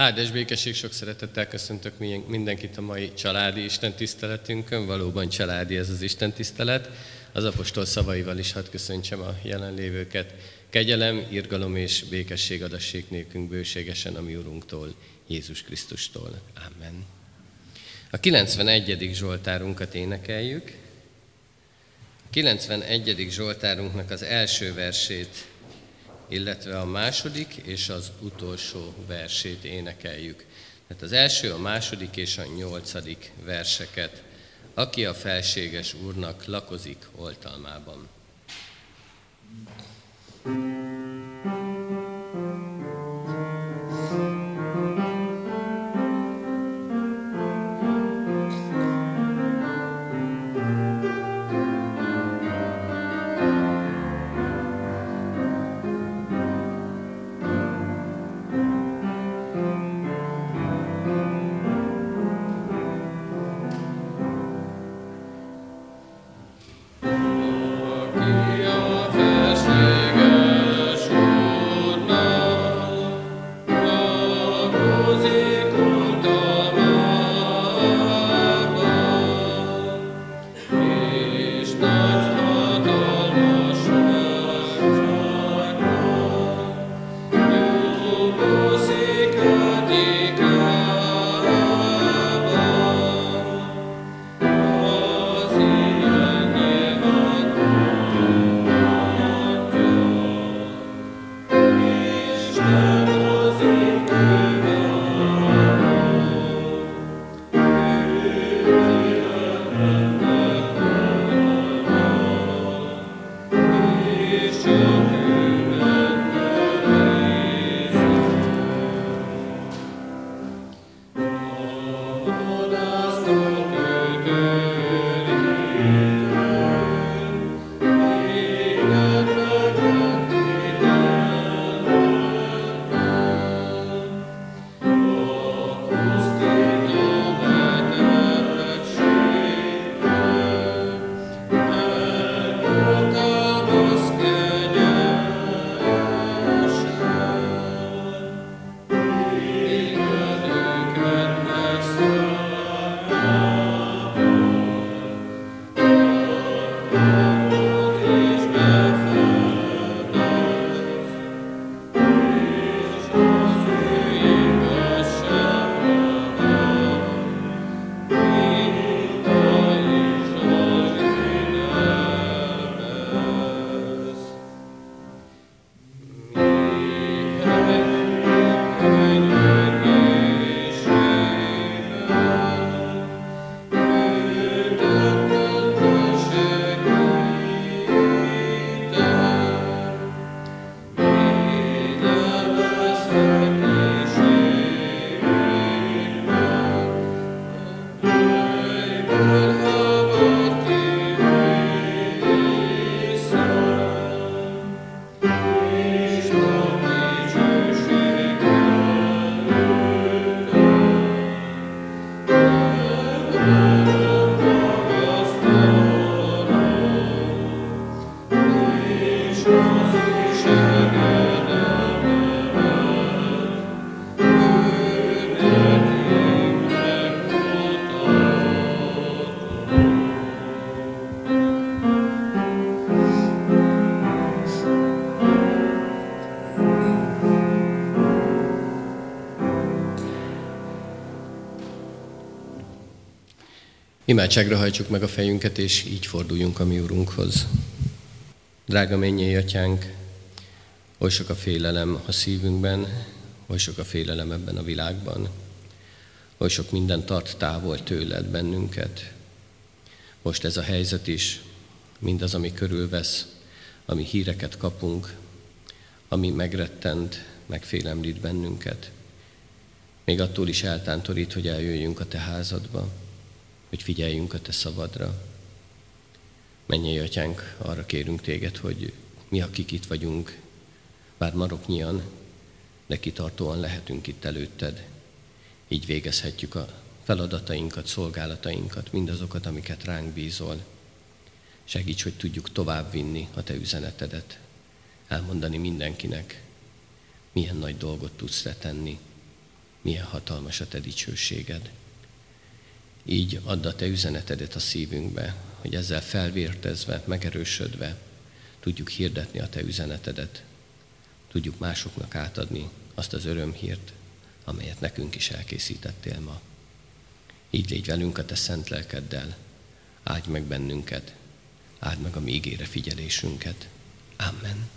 Áldás békesség, sok szeretettel köszöntök mindenkit a mai családi Isten tiszteletünkön. Valóban családi ez az Isten tisztelet. Az apostol szavaival is hadd köszöntsem a jelenlévőket. Kegyelem, irgalom és békesség adassék nékünk bőségesen a mi Urunktól, Jézus Krisztustól. Amen. A 91. Zsoltárunkat énekeljük. A 91. Zsoltárunknak az első versét illetve a második és az utolsó versét énekeljük. Tehát az első, a második és a nyolcadik verseket. Aki a felséges úrnak lakozik oltalmában. thank Imádságra hajtsuk meg a fejünket, és így forduljunk a mi Urunkhoz. Drága mennyei atyánk, oly sok a félelem a szívünkben, oly sok a félelem ebben a világban, oly sok minden tart távol tőled bennünket. Most ez a helyzet is, mindaz, ami körülvesz, ami híreket kapunk, ami megrettent, megfélemlít bennünket. Még attól is eltántorít, hogy eljöjjünk a te házadba hogy figyeljünk a Te szabadra. Menjél, Atyánk, arra kérünk Téged, hogy mi, akik itt vagyunk, bár maroknyian, de kitartóan lehetünk itt előtted. Így végezhetjük a feladatainkat, szolgálatainkat, mindazokat, amiket ránk bízol. Segíts, hogy tudjuk továbbvinni a Te üzenetedet, elmondani mindenkinek, milyen nagy dolgot tudsz Te tenni, milyen hatalmas a te dicsőséged. Így add a te üzenetedet a szívünkbe, hogy ezzel felvértezve, megerősödve tudjuk hirdetni a te üzenetedet, tudjuk másoknak átadni azt az örömhírt, amelyet nekünk is elkészítettél ma. Így légy velünk a te szent lelkeddel, áldj meg bennünket, áld meg a mi ígére figyelésünket. Amen.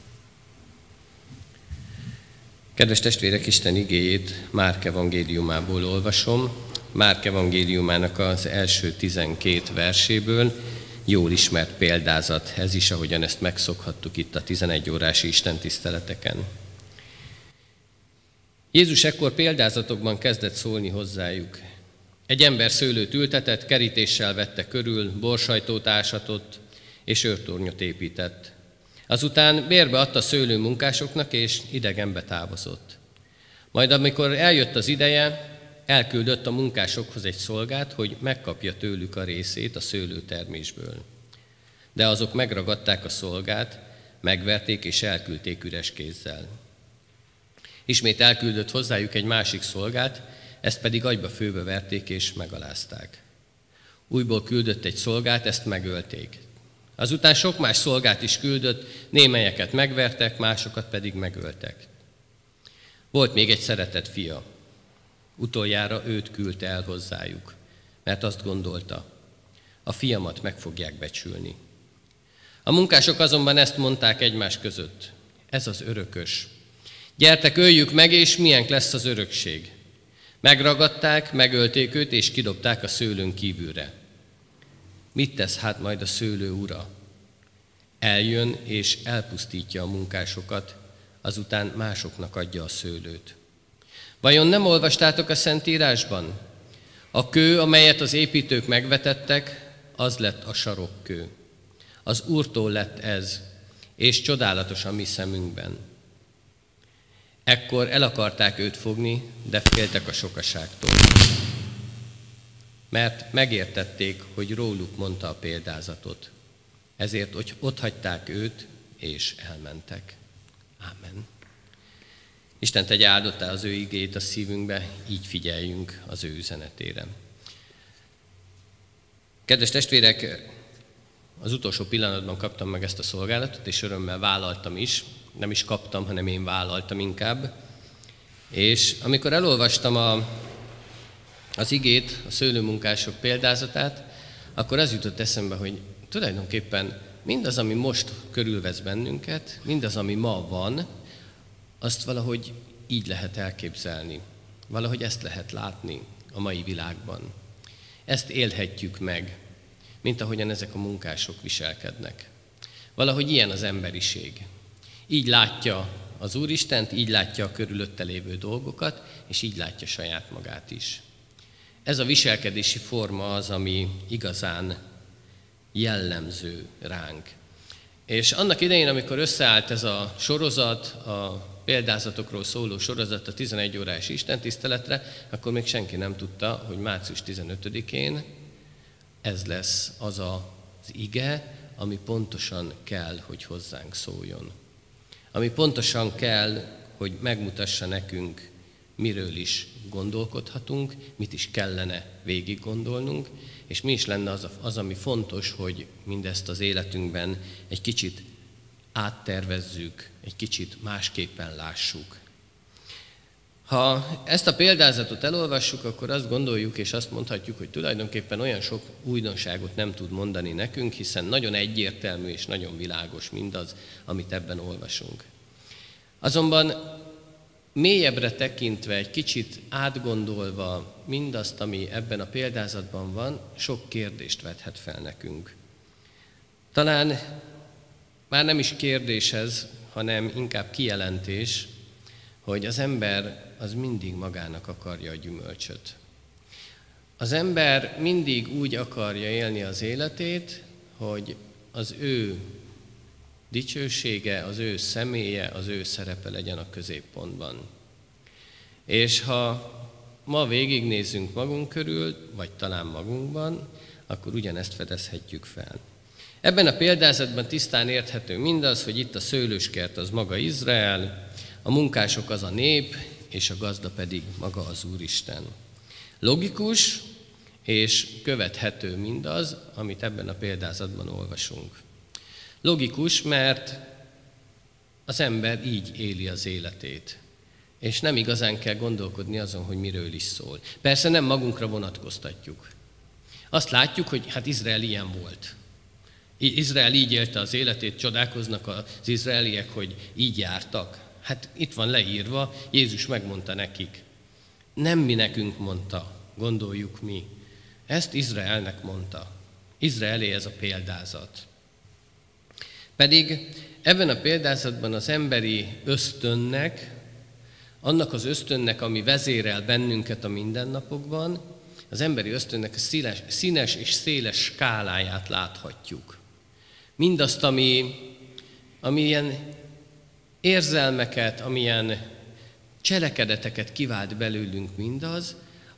Kedves testvérek, Isten igéjét Márk evangéliumából olvasom. Márk evangéliumának az első 12 verséből, jól ismert példázat, ez is, ahogyan ezt megszokhattuk itt a 11 órási istentiszteleteken. Jézus ekkor példázatokban kezdett szólni hozzájuk. Egy ember szőlőt ültetett, kerítéssel vette körül, borsajtót ásatott, és őrtornyot épített. Azután bérbe adta szőlő munkásoknak, és idegenbe távozott. Majd amikor eljött az ideje, elküldött a munkásokhoz egy szolgát, hogy megkapja tőlük a részét a szőlőtermésből. De azok megragadták a szolgát, megverték és elküldték üres kézzel. Ismét elküldött hozzájuk egy másik szolgát, ezt pedig agyba főbe verték és megalázták. Újból küldött egy szolgát, ezt megölték. Azután sok más szolgát is küldött, némelyeket megvertek, másokat pedig megöltek. Volt még egy szeretett fia. Utoljára őt küldte el hozzájuk, mert azt gondolta, a fiamat meg fogják becsülni. A munkások azonban ezt mondták egymás között. Ez az örökös. Gyertek, öljük meg, és milyen lesz az örökség. Megragadták, megölték őt, és kidobták a szőlőn kívülre. Mit tesz hát majd a szőlő ura? Eljön és elpusztítja a munkásokat, azután másoknak adja a szőlőt. Vajon nem olvastátok a Szentírásban? A kő, amelyet az építők megvetettek, az lett a sarokkő. Az Úrtól lett ez, és csodálatos a mi szemünkben. Ekkor el akarták őt fogni, de féltek a sokaságtól mert megértették, hogy róluk mondta a példázatot. Ezért hogy ott hagyták őt, és elmentek. Ámen. Isten tegye áldottá az ő igét a szívünkbe, így figyeljünk az ő üzenetére. Kedves testvérek, az utolsó pillanatban kaptam meg ezt a szolgálatot, és örömmel vállaltam is. Nem is kaptam, hanem én vállaltam inkább. És amikor elolvastam a az igét, a szőlőmunkások példázatát, akkor az jutott eszembe, hogy tulajdonképpen mindaz, ami most körülvesz bennünket, mindaz, ami ma van, azt valahogy így lehet elképzelni. Valahogy ezt lehet látni a mai világban. Ezt élhetjük meg, mint ahogyan ezek a munkások viselkednek. Valahogy ilyen az emberiség. Így látja az Úristent, így látja a körülötte lévő dolgokat, és így látja saját magát is. Ez a viselkedési forma az, ami igazán jellemző ránk. És annak idején, amikor összeállt ez a sorozat, a példázatokról szóló sorozat a 11 órás istentiszteletre, akkor még senki nem tudta, hogy március 15-én ez lesz az az ige, ami pontosan kell, hogy hozzánk szóljon. Ami pontosan kell, hogy megmutassa nekünk, miről is gondolkodhatunk, mit is kellene végig gondolnunk, és mi is lenne az, az, ami fontos, hogy mindezt az életünkben egy kicsit áttervezzük, egy kicsit másképpen lássuk. Ha ezt a példázatot elolvassuk, akkor azt gondoljuk és azt mondhatjuk, hogy tulajdonképpen olyan sok újdonságot nem tud mondani nekünk, hiszen nagyon egyértelmű és nagyon világos mindaz, amit ebben olvasunk. Azonban mélyebbre tekintve, egy kicsit átgondolva mindazt, ami ebben a példázatban van, sok kérdést vethet fel nekünk. Talán már nem is kérdés ez, hanem inkább kijelentés, hogy az ember az mindig magának akarja a gyümölcsöt. Az ember mindig úgy akarja élni az életét, hogy az ő dicsősége, az ő személye, az ő szerepe legyen a középpontban. És ha ma végignézzünk magunk körül, vagy talán magunkban, akkor ugyanezt fedezhetjük fel. Ebben a példázatban tisztán érthető mindaz, hogy itt a szőlőskert az maga Izrael, a munkások az a nép, és a gazda pedig maga az Úristen. Logikus és követhető mindaz, amit ebben a példázatban olvasunk. Logikus, mert az ember így éli az életét, és nem igazán kell gondolkodni azon, hogy miről is szól. Persze nem magunkra vonatkoztatjuk. Azt látjuk, hogy hát Izrael ilyen volt. Izrael így élte az életét, csodálkoznak az izraeliek, hogy így jártak. Hát itt van leírva, Jézus megmondta nekik. Nem mi nekünk mondta, gondoljuk mi. Ezt Izraelnek mondta. Izraelé ez a példázat. Pedig ebben a példázatban az emberi ösztönnek, annak az ösztönnek, ami vezérel bennünket a mindennapokban, az emberi ösztönnek a színes, színes és széles skáláját láthatjuk. Mindazt, ami, amilyen érzelmeket, amilyen cselekedeteket kivált belőlünk mindaz,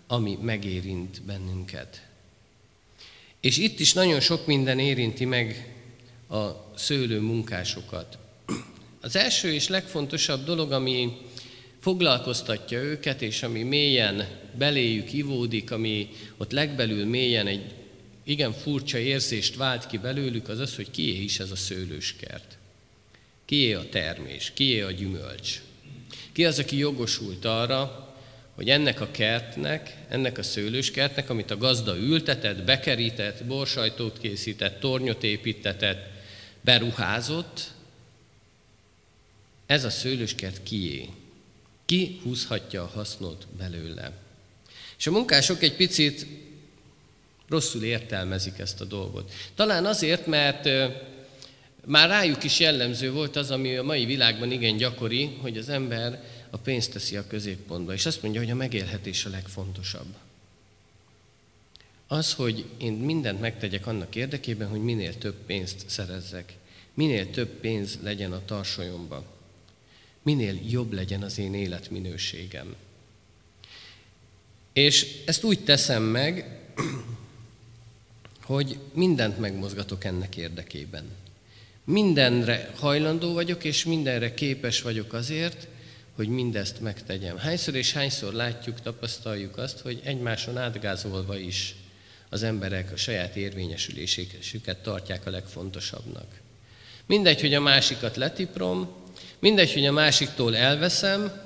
ami megérint bennünket. És itt is nagyon sok minden érinti meg a szőlő munkásokat. Az első és legfontosabb dolog, ami foglalkoztatja őket, és ami mélyen beléjük ivódik, ami ott legbelül mélyen egy igen furcsa érzést vált ki belőlük, az az, hogy kié is ez a szőlőskert. Kié a termés, kié a gyümölcs. Ki az, aki jogosult arra, hogy ennek a kertnek, ennek a szőlőskertnek, amit a gazda ültetett, bekerített, borsajtót készített, tornyot építetett, beruházott, ez a szőlőskert kié. Ki húzhatja a hasznot belőle. És a munkások egy picit rosszul értelmezik ezt a dolgot. Talán azért, mert már rájuk is jellemző volt az, ami a mai világban igen gyakori, hogy az ember a pénzt teszi a középpontba, és azt mondja, hogy a megélhetés a legfontosabb. Az, hogy én mindent megtegyek annak érdekében, hogy minél több pénzt szerezzek, minél több pénz legyen a tarsolyomba, minél jobb legyen az én életminőségem. És ezt úgy teszem meg, hogy mindent megmozgatok ennek érdekében. Mindenre hajlandó vagyok, és mindenre képes vagyok azért, hogy mindezt megtegyem. Hányszor és hányszor látjuk, tapasztaljuk azt, hogy egymáson átgázolva is az emberek a saját érvényesülésüket tartják a legfontosabbnak. Mindegy, hogy a másikat letiprom, mindegy, hogy a másiktól elveszem,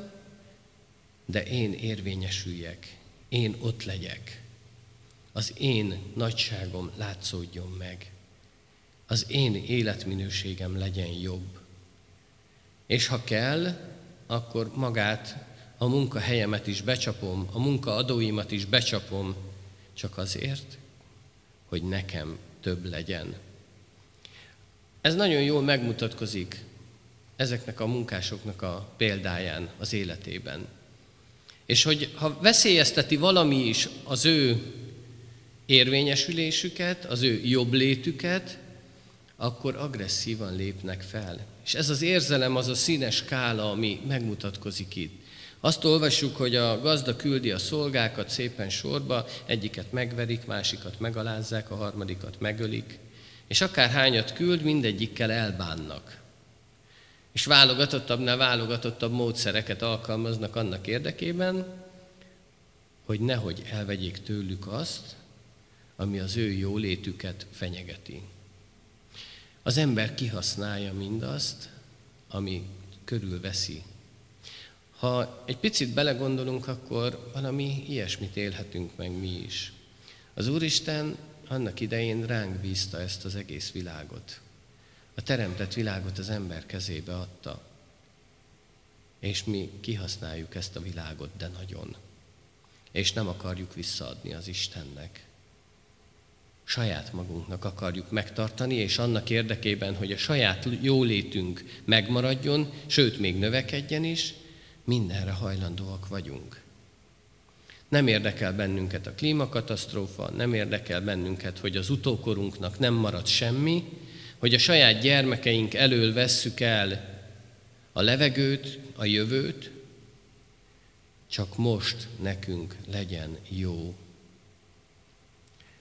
de én érvényesüljek, én ott legyek. Az én nagyságom látszódjon meg. Az én életminőségem legyen jobb. És ha kell, akkor magát, a munkahelyemet is becsapom, a munkaadóimat is becsapom, csak azért, hogy nekem több legyen. Ez nagyon jól megmutatkozik ezeknek a munkásoknak a példáján az életében. És hogy ha veszélyezteti valami is az ő érvényesülésüket, az ő jobb létüket, akkor agresszívan lépnek fel. És ez az érzelem, az a színes skála, ami megmutatkozik itt. Azt olvassuk, hogy a gazda küldi a szolgákat szépen sorba, egyiket megverik, másikat megalázzák, a harmadikat megölik, és akár hányat küld, mindegyikkel elbánnak. És válogatottabbnál válogatottabb módszereket alkalmaznak annak érdekében, hogy nehogy elvegyék tőlük azt, ami az ő jólétüket fenyegeti. Az ember kihasználja mindazt, ami körülveszi. Ha egy picit belegondolunk, akkor valami ilyesmit élhetünk meg mi is. Az Úristen annak idején ránk bízta ezt az egész világot. A teremtett világot az ember kezébe adta. És mi kihasználjuk ezt a világot, de nagyon. És nem akarjuk visszaadni az Istennek saját magunknak akarjuk megtartani, és annak érdekében, hogy a saját jólétünk megmaradjon, sőt, még növekedjen is, mindenre hajlandóak vagyunk. Nem érdekel bennünket a klímakatasztrófa, nem érdekel bennünket, hogy az utókorunknak nem marad semmi, hogy a saját gyermekeink elől vesszük el a levegőt, a jövőt, csak most nekünk legyen jó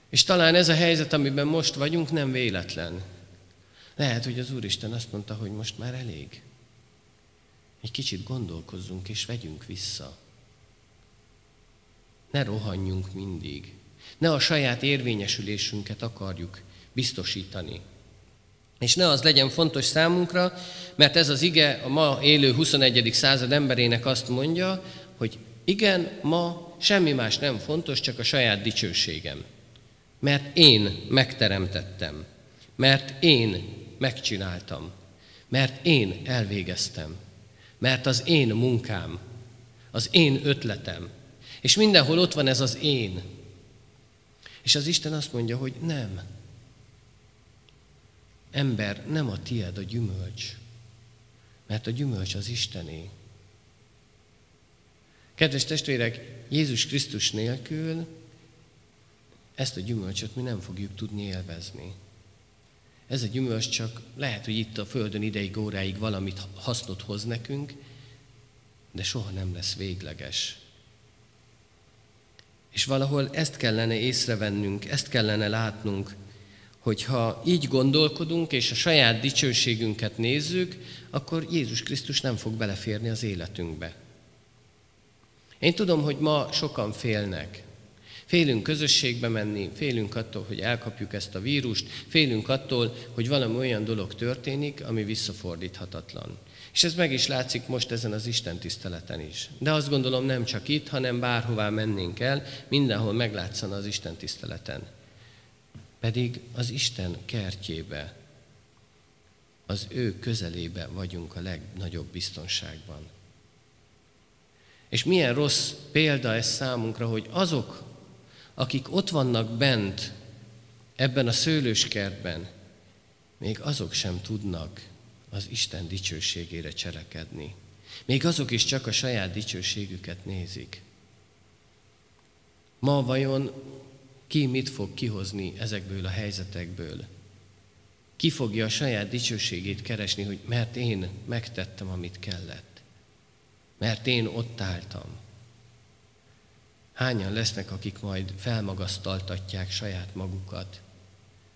és talán ez a helyzet, amiben most vagyunk, nem véletlen. Lehet, hogy az Úristen azt mondta, hogy most már elég. egy kicsit gondolkozzunk és vegyünk vissza. Ne rohanjunk mindig. Ne a saját érvényesülésünket akarjuk biztosítani. És ne az legyen fontos számunkra, mert ez az ige a ma élő 21. század emberének azt mondja, hogy igen, ma semmi más nem fontos, csak a saját dicsőségem. Mert én megteremtettem, mert én megcsináltam, mert én elvégeztem, mert az én munkám, az én ötletem, és mindenhol ott van ez az én. És az Isten azt mondja, hogy nem. Ember, nem a tied a gyümölcs, mert a gyümölcs az Istené. Kedves testvérek, Jézus Krisztus nélkül ezt a gyümölcsöt mi nem fogjuk tudni élvezni. Ez a gyümölcs csak lehet, hogy itt a Földön ideig, óráig valamit hasznot hoz nekünk, de soha nem lesz végleges. És valahol ezt kellene észrevennünk, ezt kellene látnunk, hogy ha így gondolkodunk, és a saját dicsőségünket nézzük, akkor Jézus Krisztus nem fog beleférni az életünkbe. Én tudom, hogy ma sokan félnek. Félünk közösségbe menni, félünk attól, hogy elkapjuk ezt a vírust, félünk attól, hogy valami olyan dolog történik, ami visszafordíthatatlan. És ez meg is látszik most ezen az Isten tiszteleten is. De azt gondolom nem csak itt, hanem bárhová mennénk el, mindenhol meglátszana az Isten tiszteleten. Pedig az Isten kertjébe, az ő közelébe vagyunk a legnagyobb biztonságban. És milyen rossz példa ez számunkra, hogy azok, akik ott vannak bent ebben a szőlőskertben, még azok sem tudnak az Isten dicsőségére cselekedni. Még azok is csak a saját dicsőségüket nézik. Ma vajon ki mit fog kihozni ezekből a helyzetekből? Ki fogja a saját dicsőségét keresni, hogy mert én megtettem, amit kellett? Mert én ott álltam. Hányan lesznek, akik majd felmagasztaltatják saját magukat,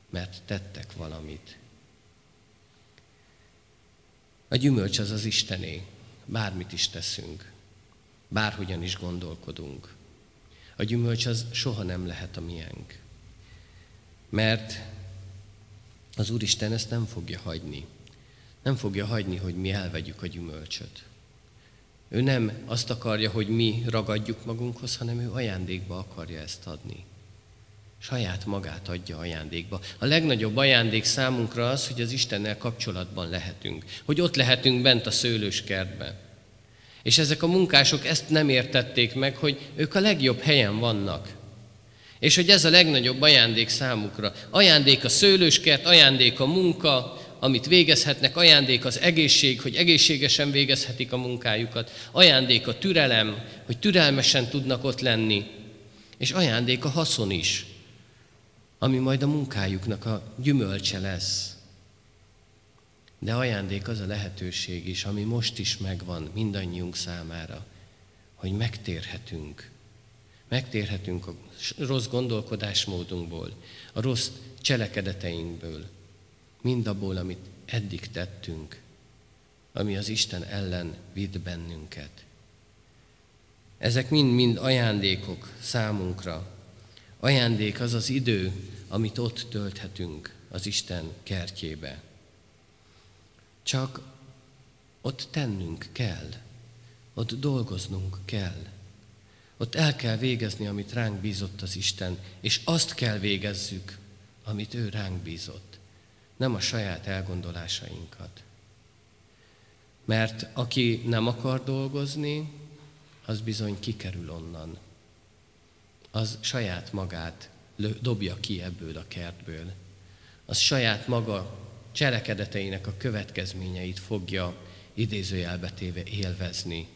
mert tettek valamit? A gyümölcs az az Istené, bármit is teszünk, bárhogyan is gondolkodunk. A gyümölcs az soha nem lehet a miénk. Mert az Úristen ezt nem fogja hagyni. Nem fogja hagyni, hogy mi elvegyük a gyümölcsöt. Ő nem azt akarja, hogy mi ragadjuk magunkhoz, hanem ő ajándékba akarja ezt adni. Saját magát adja ajándékba. A legnagyobb ajándék számunkra az, hogy az Istennel kapcsolatban lehetünk. Hogy ott lehetünk bent a szőlőskertben. És ezek a munkások ezt nem értették meg, hogy ők a legjobb helyen vannak. És hogy ez a legnagyobb ajándék számukra. Ajándék a szőlőskert, ajándék a munka, amit végezhetnek, ajándék az egészség, hogy egészségesen végezhetik a munkájukat, ajándék a türelem, hogy türelmesen tudnak ott lenni, és ajándék a haszon is, ami majd a munkájuknak a gyümölcse lesz. De ajándék az a lehetőség is, ami most is megvan mindannyiunk számára, hogy megtérhetünk. Megtérhetünk a rossz gondolkodásmódunkból, a rossz cselekedeteinkből, mindabból, amit eddig tettünk, ami az Isten ellen vitt bennünket. Ezek mind-mind ajándékok számunkra. Ajándék az az idő, amit ott tölthetünk az Isten kertjébe. Csak ott tennünk kell, ott dolgoznunk kell, ott el kell végezni, amit ránk bízott az Isten, és azt kell végezzük, amit ő ránk bízott nem a saját elgondolásainkat. Mert aki nem akar dolgozni, az bizony kikerül onnan. Az saját magát dobja ki ebből a kertből. Az saját maga cselekedeteinek a következményeit fogja idézőjelbetéve élvezni,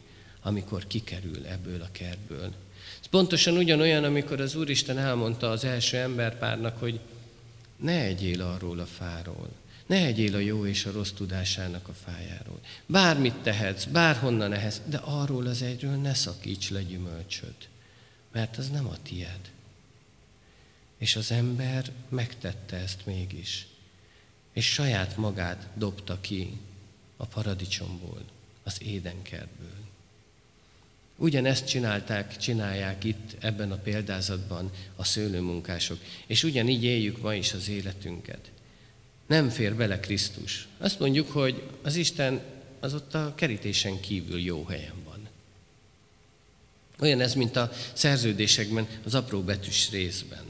amikor kikerül ebből a kertből. Ez pontosan ugyanolyan, amikor az Úristen elmondta az első emberpárnak, hogy ne egyél arról a fáról. Ne egyél a jó és a rossz tudásának a fájáról. Bármit tehetsz, bárhonnan ehez, de arról az egyről ne szakíts le gyümölcsöt, mert az nem a tied. És az ember megtette ezt mégis, és saját magát dobta ki a paradicsomból, az édenkertből. Ugyanezt csinálták, csinálják itt ebben a példázatban a szőlőmunkások, és ugyanígy éljük ma is az életünket. Nem fér bele Krisztus. Azt mondjuk, hogy az Isten az ott a kerítésen kívül jó helyen van. Olyan ez, mint a szerződésekben, az apró betűs részben.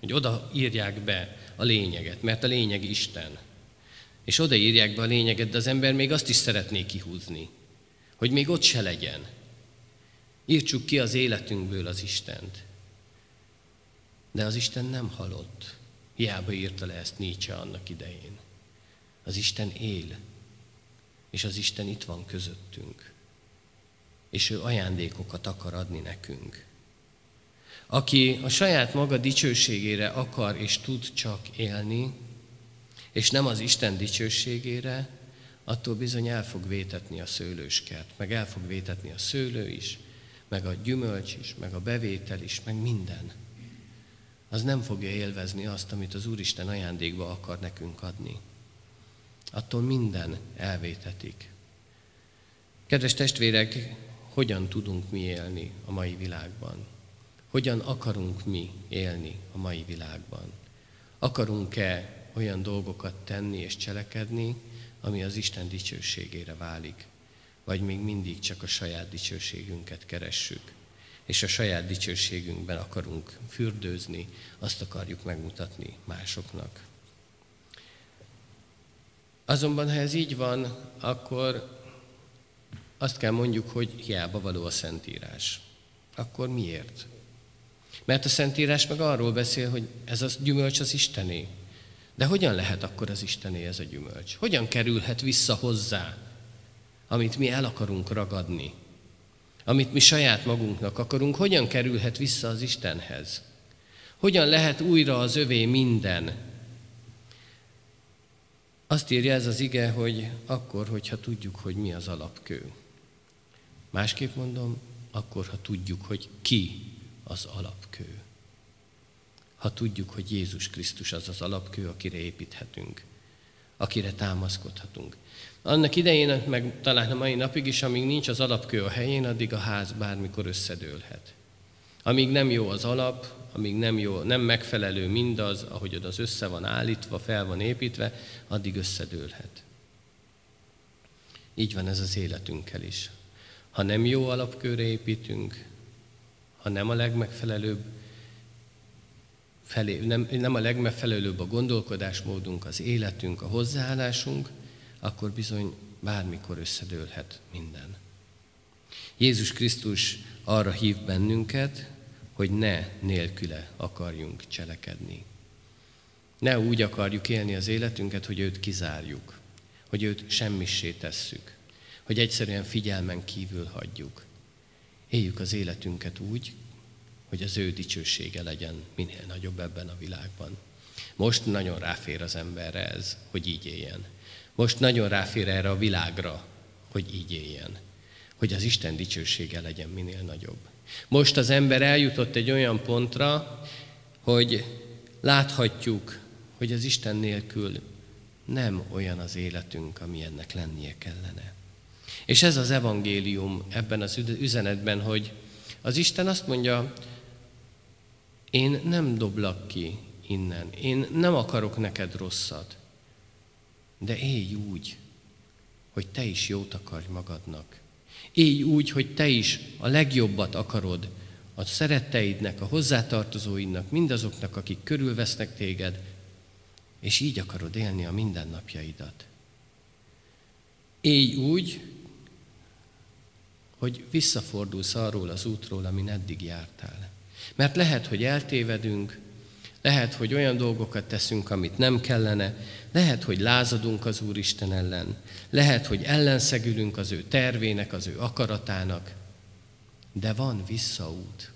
Hogy oda írják be a lényeget, mert a lényeg Isten. És oda írják be a lényeget, de az ember még azt is szeretné kihúzni, hogy még ott se legyen. Írtsuk ki az életünkből az Istent. De az Isten nem halott. Hiába írta le ezt Nietzsche annak idején. Az Isten él, és az Isten itt van közöttünk. És ő ajándékokat akar adni nekünk. Aki a saját maga dicsőségére akar és tud csak élni, és nem az Isten dicsőségére, attól bizony el fog vétetni a szőlőskert, meg el fog vétetni a szőlő is, meg a gyümölcs is, meg a bevétel is, meg minden. Az nem fogja élvezni azt, amit az Úristen ajándékba akar nekünk adni. Attól minden elvétetik. Kedves testvérek, hogyan tudunk mi élni a mai világban? Hogyan akarunk mi élni a mai világban? Akarunk-e olyan dolgokat tenni és cselekedni, ami az Isten dicsőségére válik? Vagy még mindig csak a saját dicsőségünket keressük, és a saját dicsőségünkben akarunk fürdőzni, azt akarjuk megmutatni másoknak. Azonban, ha ez így van, akkor azt kell mondjuk, hogy hiába való a Szentírás. Akkor miért? Mert a Szentírás meg arról beszél, hogy ez a gyümölcs az Istené. De hogyan lehet akkor az Istené ez a gyümölcs? Hogyan kerülhet vissza hozzá, amit mi el akarunk ragadni? Amit mi saját magunknak akarunk, hogyan kerülhet vissza az Istenhez? Hogyan lehet újra az övé minden? Azt írja ez az ige, hogy akkor, hogyha tudjuk, hogy mi az alapkő. Másképp mondom, akkor, ha tudjuk, hogy ki az alapkő. Ha tudjuk, hogy Jézus Krisztus az az alapkő, akire építhetünk, akire támaszkodhatunk. Annak idején, meg talán a mai napig is, amíg nincs az alapkő a helyén, addig a ház bármikor összedőlhet. Amíg nem jó az alap, amíg nem jó, nem megfelelő mindaz, ahogy az össze van állítva, fel van építve, addig összedőlhet. Így van ez az életünkkel is. Ha nem jó alapkőre építünk, ha nem a legmegfelelőbb, felé, nem, nem a legmegfelelőbb a gondolkodásmódunk, az életünk, a hozzáállásunk, akkor bizony bármikor összedőlhet minden. Jézus Krisztus arra hív bennünket, hogy ne nélküle akarjunk cselekedni. Ne úgy akarjuk élni az életünket, hogy őt kizárjuk, hogy őt semmissé tesszük, hogy egyszerűen figyelmen kívül hagyjuk. Éljük az életünket úgy, hogy az ő dicsősége legyen minél nagyobb ebben a világban. Most nagyon ráfér az emberre ez, hogy így éljen. Most nagyon ráfér erre a világra, hogy így éljen. Hogy az Isten dicsősége legyen minél nagyobb. Most az ember eljutott egy olyan pontra, hogy láthatjuk, hogy az Isten nélkül nem olyan az életünk, ami ennek lennie kellene. És ez az evangélium ebben az üzenetben, hogy az Isten azt mondja, én nem doblak ki innen, én nem akarok neked rosszat, de élj úgy, hogy te is jót akarj magadnak. Élj úgy, hogy te is a legjobbat akarod a szeretteidnek, a hozzátartozóidnak, mindazoknak, akik körülvesznek téged, és így akarod élni a mindennapjaidat. Élj úgy, hogy visszafordulsz arról az útról, amin eddig jártál. Mert lehet, hogy eltévedünk, lehet, hogy olyan dolgokat teszünk, amit nem kellene, lehet, hogy lázadunk az Úristen ellen, lehet, hogy ellenszegülünk az ő tervének, az ő akaratának, de van visszaút.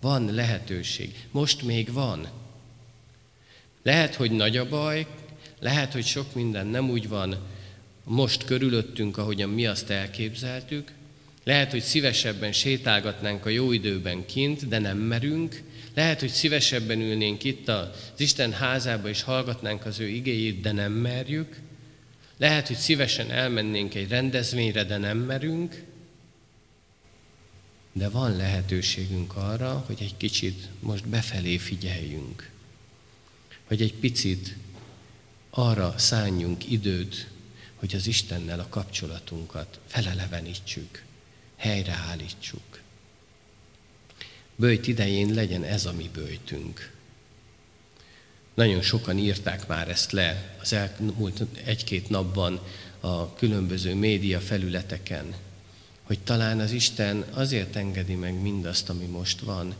Van lehetőség. Most még van. Lehet, hogy nagy a baj, lehet, hogy sok minden nem úgy van most körülöttünk, ahogyan mi azt elképzeltük, lehet, hogy szívesebben sétálgatnánk a jó időben kint, de nem merünk. Lehet, hogy szívesebben ülnénk itt az Isten házába, és hallgatnánk az ő igéjét, de nem merjük. Lehet, hogy szívesen elmennénk egy rendezvényre, de nem merünk, de van lehetőségünk arra, hogy egy kicsit most befelé figyeljünk, hogy egy picit arra szálljunk időt, hogy az Istennel a kapcsolatunkat felelevenítsük, helyreállítsuk. Bőjt idején legyen ez a mi bőjtünk. Nagyon sokan írták már ezt le az elmúlt egy-két napban a különböző média felületeken, hogy talán az Isten azért engedi meg mindazt, ami most van,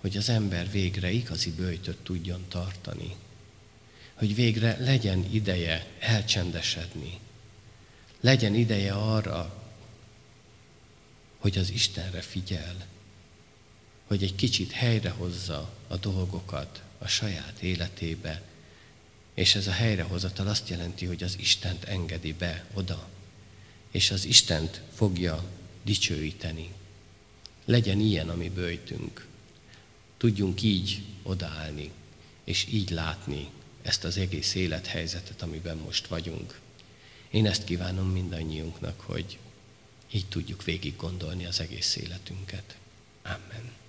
hogy az ember végre igazi bőjtöt tudjon tartani. Hogy végre legyen ideje elcsendesedni. Legyen ideje arra, hogy az Istenre figyel. Hogy egy kicsit helyrehozza a dolgokat a saját életébe. És ez a helyrehozatal azt jelenti, hogy az Istent engedi be oda. És az Istent fogja dicsőíteni. Legyen ilyen a mi bőjtünk. Tudjunk így odaállni, és így látni ezt az egész élethelyzetet, amiben most vagyunk. Én ezt kívánom mindannyiunknak, hogy így tudjuk végig gondolni az egész életünket. Amen.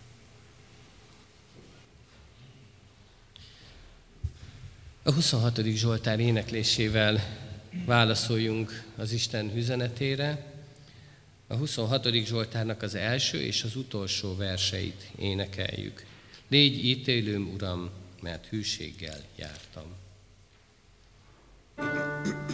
A 26. Zsoltár éneklésével válaszoljunk az Isten üzenetére. A 26. Zsoltárnak az első és az utolsó verseit énekeljük. Légy ítélőm, Uram, mert hűséggel jártam. thank you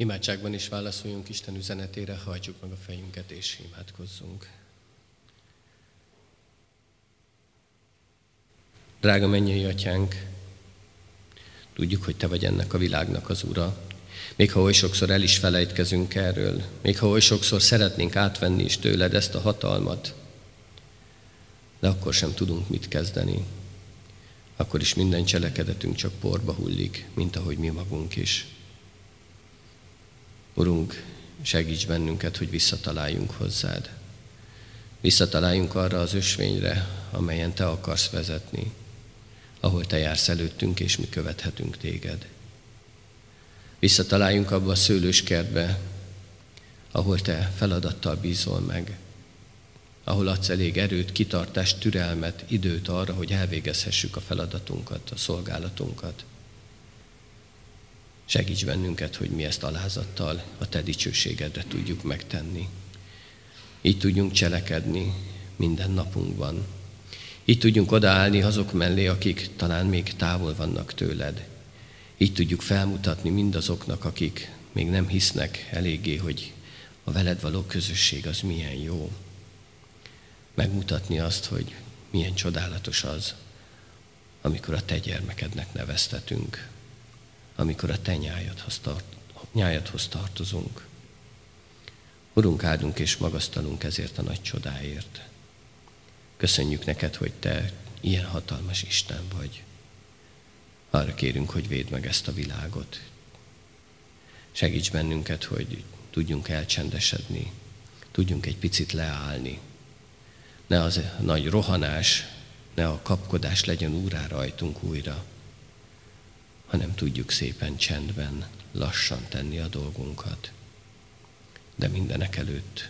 Imádságban is válaszoljunk Isten üzenetére, hajtsuk meg a fejünket és imádkozzunk. Drága mennyei atyánk, tudjuk, hogy Te vagy ennek a világnak az Ura. Még ha oly sokszor el is felejtkezünk erről, még ha oly sokszor szeretnénk átvenni is tőled ezt a hatalmat, de akkor sem tudunk mit kezdeni. Akkor is minden cselekedetünk csak porba hullik, mint ahogy mi magunk is. Urunk, segíts bennünket, hogy visszataláljunk hozzád. Visszataláljunk arra az ösvényre, amelyen Te akarsz vezetni, ahol Te jársz előttünk, és mi követhetünk Téged. Visszataláljunk abba a szőlőskertbe, ahol Te feladattal bízol meg, ahol adsz elég erőt, kitartást, türelmet, időt arra, hogy elvégezhessük a feladatunkat, a szolgálatunkat. Segíts bennünket, hogy mi ezt alázattal a Te dicsőségedre tudjuk megtenni. Így tudjunk cselekedni minden napunkban. Így tudjunk odaállni azok mellé, akik talán még távol vannak tőled. Így tudjuk felmutatni mindazoknak, akik még nem hisznek eléggé, hogy a veled való közösség az milyen jó. Megmutatni azt, hogy milyen csodálatos az, amikor a Te gyermekednek neveztetünk, amikor a Te nyájadhoz, tart, nyájadhoz tartozunk. Urunk, áldunk és magasztalunk ezért a nagy csodáért. Köszönjük neked, hogy Te ilyen hatalmas Isten vagy. Arra kérünk, hogy védd meg ezt a világot. Segíts bennünket, hogy tudjunk elcsendesedni, tudjunk egy picit leállni. Ne az nagy rohanás, ne a kapkodás legyen úrá rajtunk újra, hanem tudjuk szépen csendben, lassan tenni a dolgunkat. De mindenek előtt,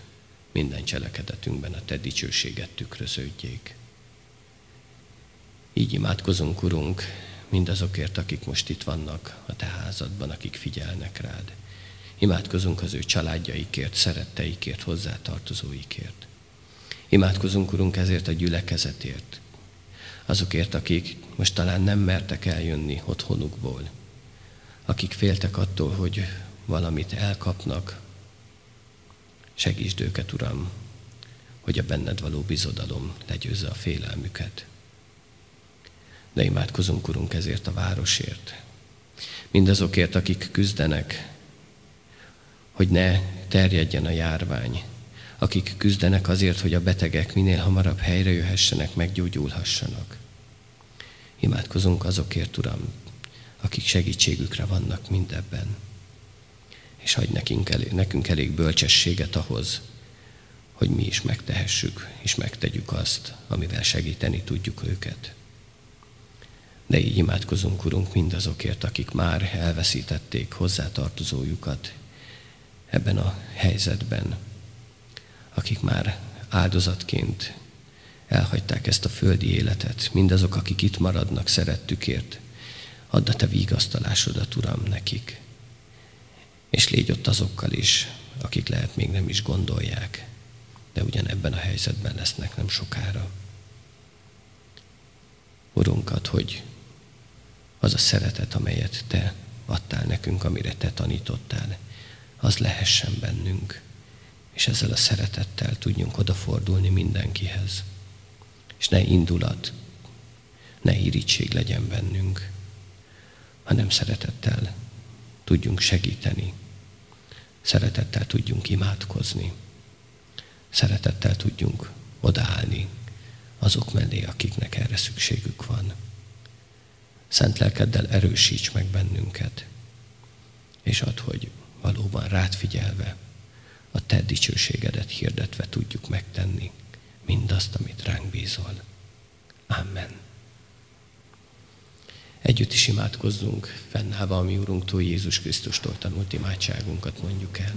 minden cselekedetünkben a Te dicsőséget tükröződjék. Így imádkozunk, Urunk, mindazokért, akik most itt vannak a Te házadban, akik figyelnek rád. Imádkozunk az ő családjaikért, szeretteikért, hozzátartozóikért. Imádkozunk, Urunk, ezért a gyülekezetért, azokért, akik most talán nem mertek eljönni otthonukból, akik féltek attól, hogy valamit elkapnak. Segítsd őket, Uram, hogy a benned való bizodalom legyőzze a félelmüket. De imádkozunk, Urunk, ezért a városért. Mindazokért, akik küzdenek, hogy ne terjedjen a járvány, akik küzdenek azért, hogy a betegek minél hamarabb helyre jöhessenek, meggyógyulhassanak. Imádkozunk azokért, Uram, akik segítségükre vannak mindebben. És hagyj nekünk elég, nekünk elég bölcsességet ahhoz, hogy mi is megtehessük, és megtegyük azt, amivel segíteni tudjuk őket. De így imádkozunk, Urunk, mindazokért, akik már elveszítették hozzátartozójukat ebben a helyzetben, akik már áldozatként elhagyták ezt a földi életet, mindazok, akik itt maradnak szerettükért, add a te vigasztalásodat, Uram, nekik. És légy ott azokkal is, akik lehet még nem is gondolják, de ugyan ebben a helyzetben lesznek nem sokára. Urunkat, hogy az a szeretet, amelyet Te adtál nekünk, amire Te tanítottál, az lehessen bennünk, és ezzel a szeretettel tudjunk odafordulni mindenkihez. És ne indulat, ne irítség legyen bennünk, hanem szeretettel tudjunk segíteni, szeretettel tudjunk imádkozni, szeretettel tudjunk odaállni azok mellé, akiknek erre szükségük van. Szent lelkeddel erősíts meg bennünket, és add, hogy valóban rád figyelve, a te dicsőségedet hirdetve tudjuk megtenni mindazt, amit ránk bízol. Amen. Együtt is imádkozzunk, fennállva a mi Úrunktól Jézus Krisztustól tanult imádságunkat mondjuk el.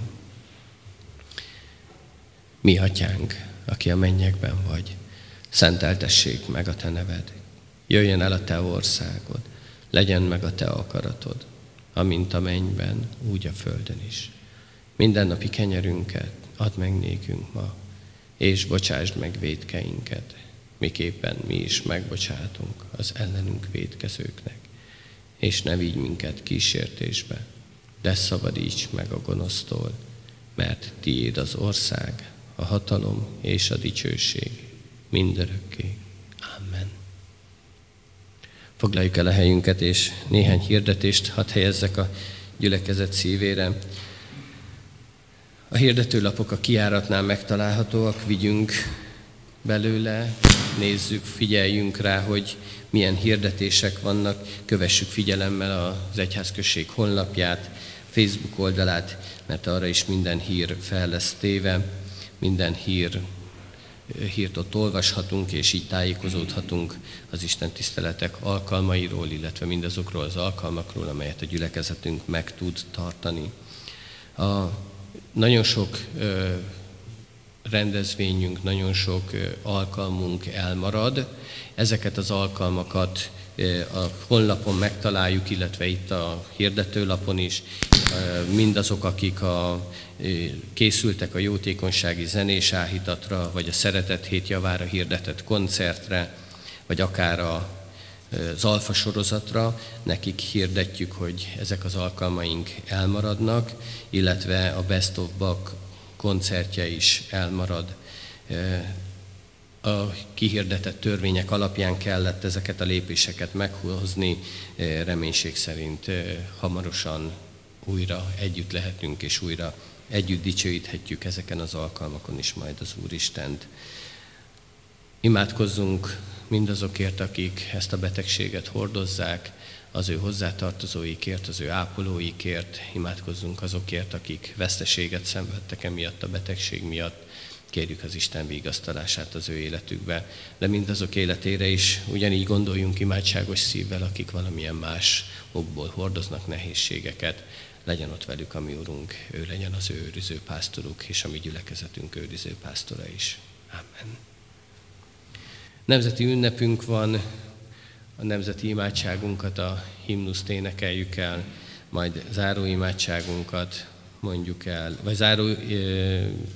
Mi atyánk, aki a mennyekben vagy, szenteltessék meg a te neved. Jöjjön el a te országod, legyen meg a te akaratod, amint a mennyben, úgy a földön is. Mindennapi kenyerünket add meg nékünk ma, és bocsásd meg védkeinket, miképpen mi is megbocsátunk az ellenünk védkezőknek. És ne vigy minket kísértésbe, de szabadíts meg a gonosztól, mert tiéd az ország, a hatalom és a dicsőség mindörökké. Amen. Foglaljuk el a helyünket, és néhány hirdetést hadd helyezzek a gyülekezet szívére. A hirdetőlapok a kiáratnál megtalálhatóak, vigyünk belőle, nézzük, figyeljünk rá, hogy milyen hirdetések vannak, kövessük figyelemmel az egyházközség honlapját, Facebook oldalát, mert arra is minden hír fel lesz téve, minden hír, hírt ott olvashatunk, és így tájékozódhatunk az Isten tiszteletek alkalmairól, illetve mindazokról az alkalmakról, amelyet a gyülekezetünk meg tud tartani. A nagyon sok rendezvényünk, nagyon sok alkalmunk elmarad. Ezeket az alkalmakat a honlapon megtaláljuk, illetve itt a hirdetőlapon is. Mindazok, akik a, készültek a jótékonysági zenés áhítatra, vagy a Szeretet Hét javára hirdetett koncertre, vagy akár a az alfa sorozatra, nekik hirdetjük, hogy ezek az alkalmaink elmaradnak, illetve a Best of Bach koncertje is elmarad. a kihirdetett törvények alapján kellett ezeket a lépéseket meghozni. Reménység szerint hamarosan újra együtt lehetünk, és újra együtt dicsőíthetjük ezeken az alkalmakon is majd az Úristent. Imádkozzunk mindazokért, akik ezt a betegséget hordozzák, az ő hozzátartozóikért, az ő ápolóikért, imádkozzunk azokért, akik veszteséget szenvedtek emiatt a betegség miatt, kérjük az Isten vigasztalását az ő életükbe, de mindazok életére is ugyanígy gondoljunk imádságos szívvel, akik valamilyen más okból hordoznak nehézségeket, legyen ott velük a mi Urunk, ő legyen az ő őriző pásztoruk, és a mi gyülekezetünk őriző pásztora is. Amen. Nemzeti ünnepünk van, a nemzeti imádságunkat, a himnuszt énekeljük el, majd záró imádságunkat mondjuk el, vagy záró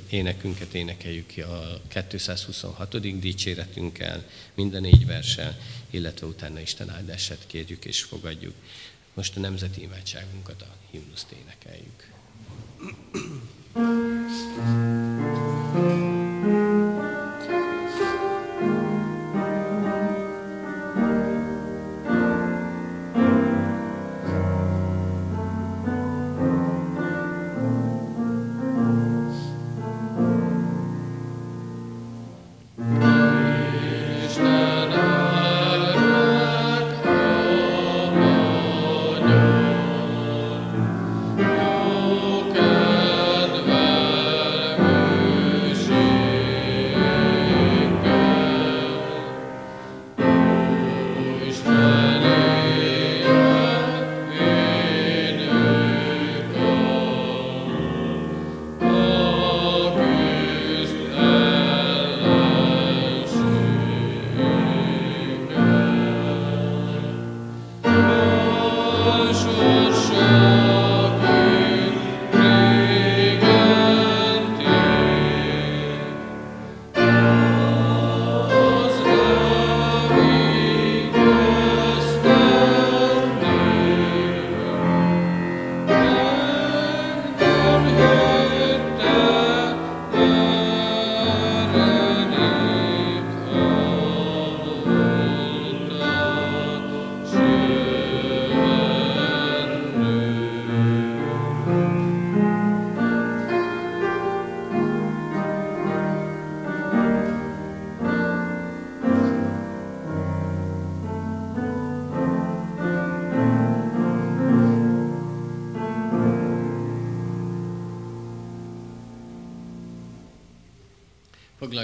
énekünket énekeljük ki a 226. dicséretünkkel, minden négy verssel, illetve utána Isten áldását kérjük és fogadjuk. Most a nemzeti imádságunkat, a himnuszt énekeljük.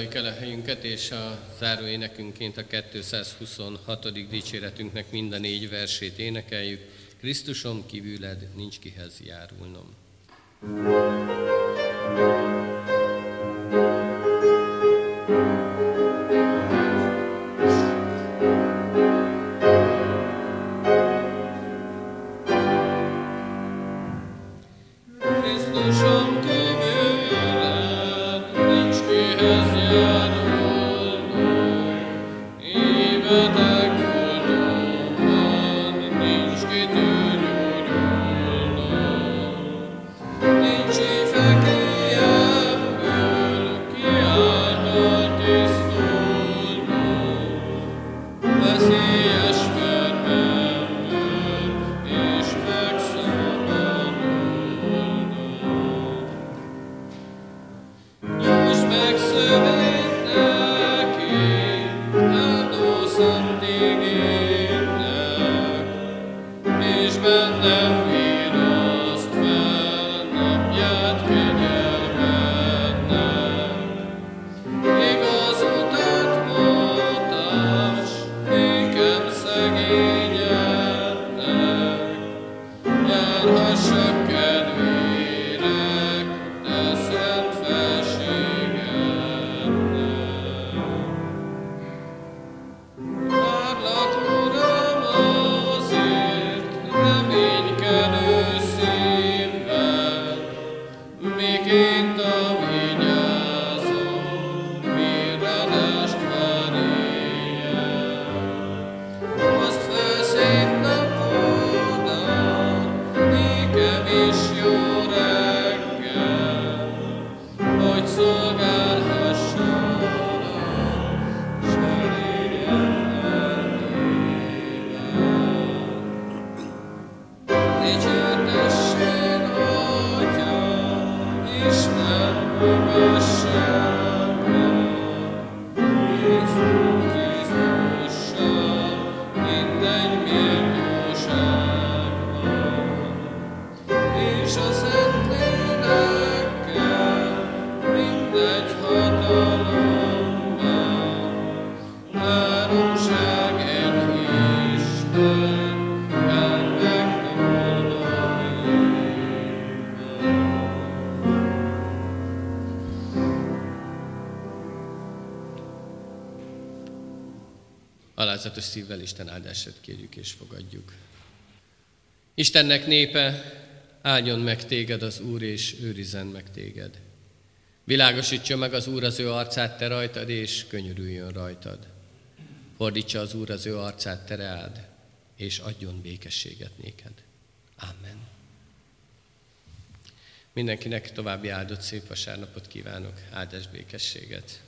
Foglaljuk el a helyünket, és a záró énekünként a 226. dicséretünknek mind a négy versét énekeljük. Krisztusom kívüled nincs kihez járulnom. Alázatos szívvel Isten áldását kérjük és fogadjuk. Istennek népe, áldjon meg téged az Úr, és őrizen meg téged. Világosítsa meg az Úr az ő arcát te rajtad, és könyörüljön rajtad. Fordítsa az Úr az ő arcát te reád, és adjon békességet néked. Amen. Mindenkinek további áldott szép vasárnapot kívánok, áldás békességet.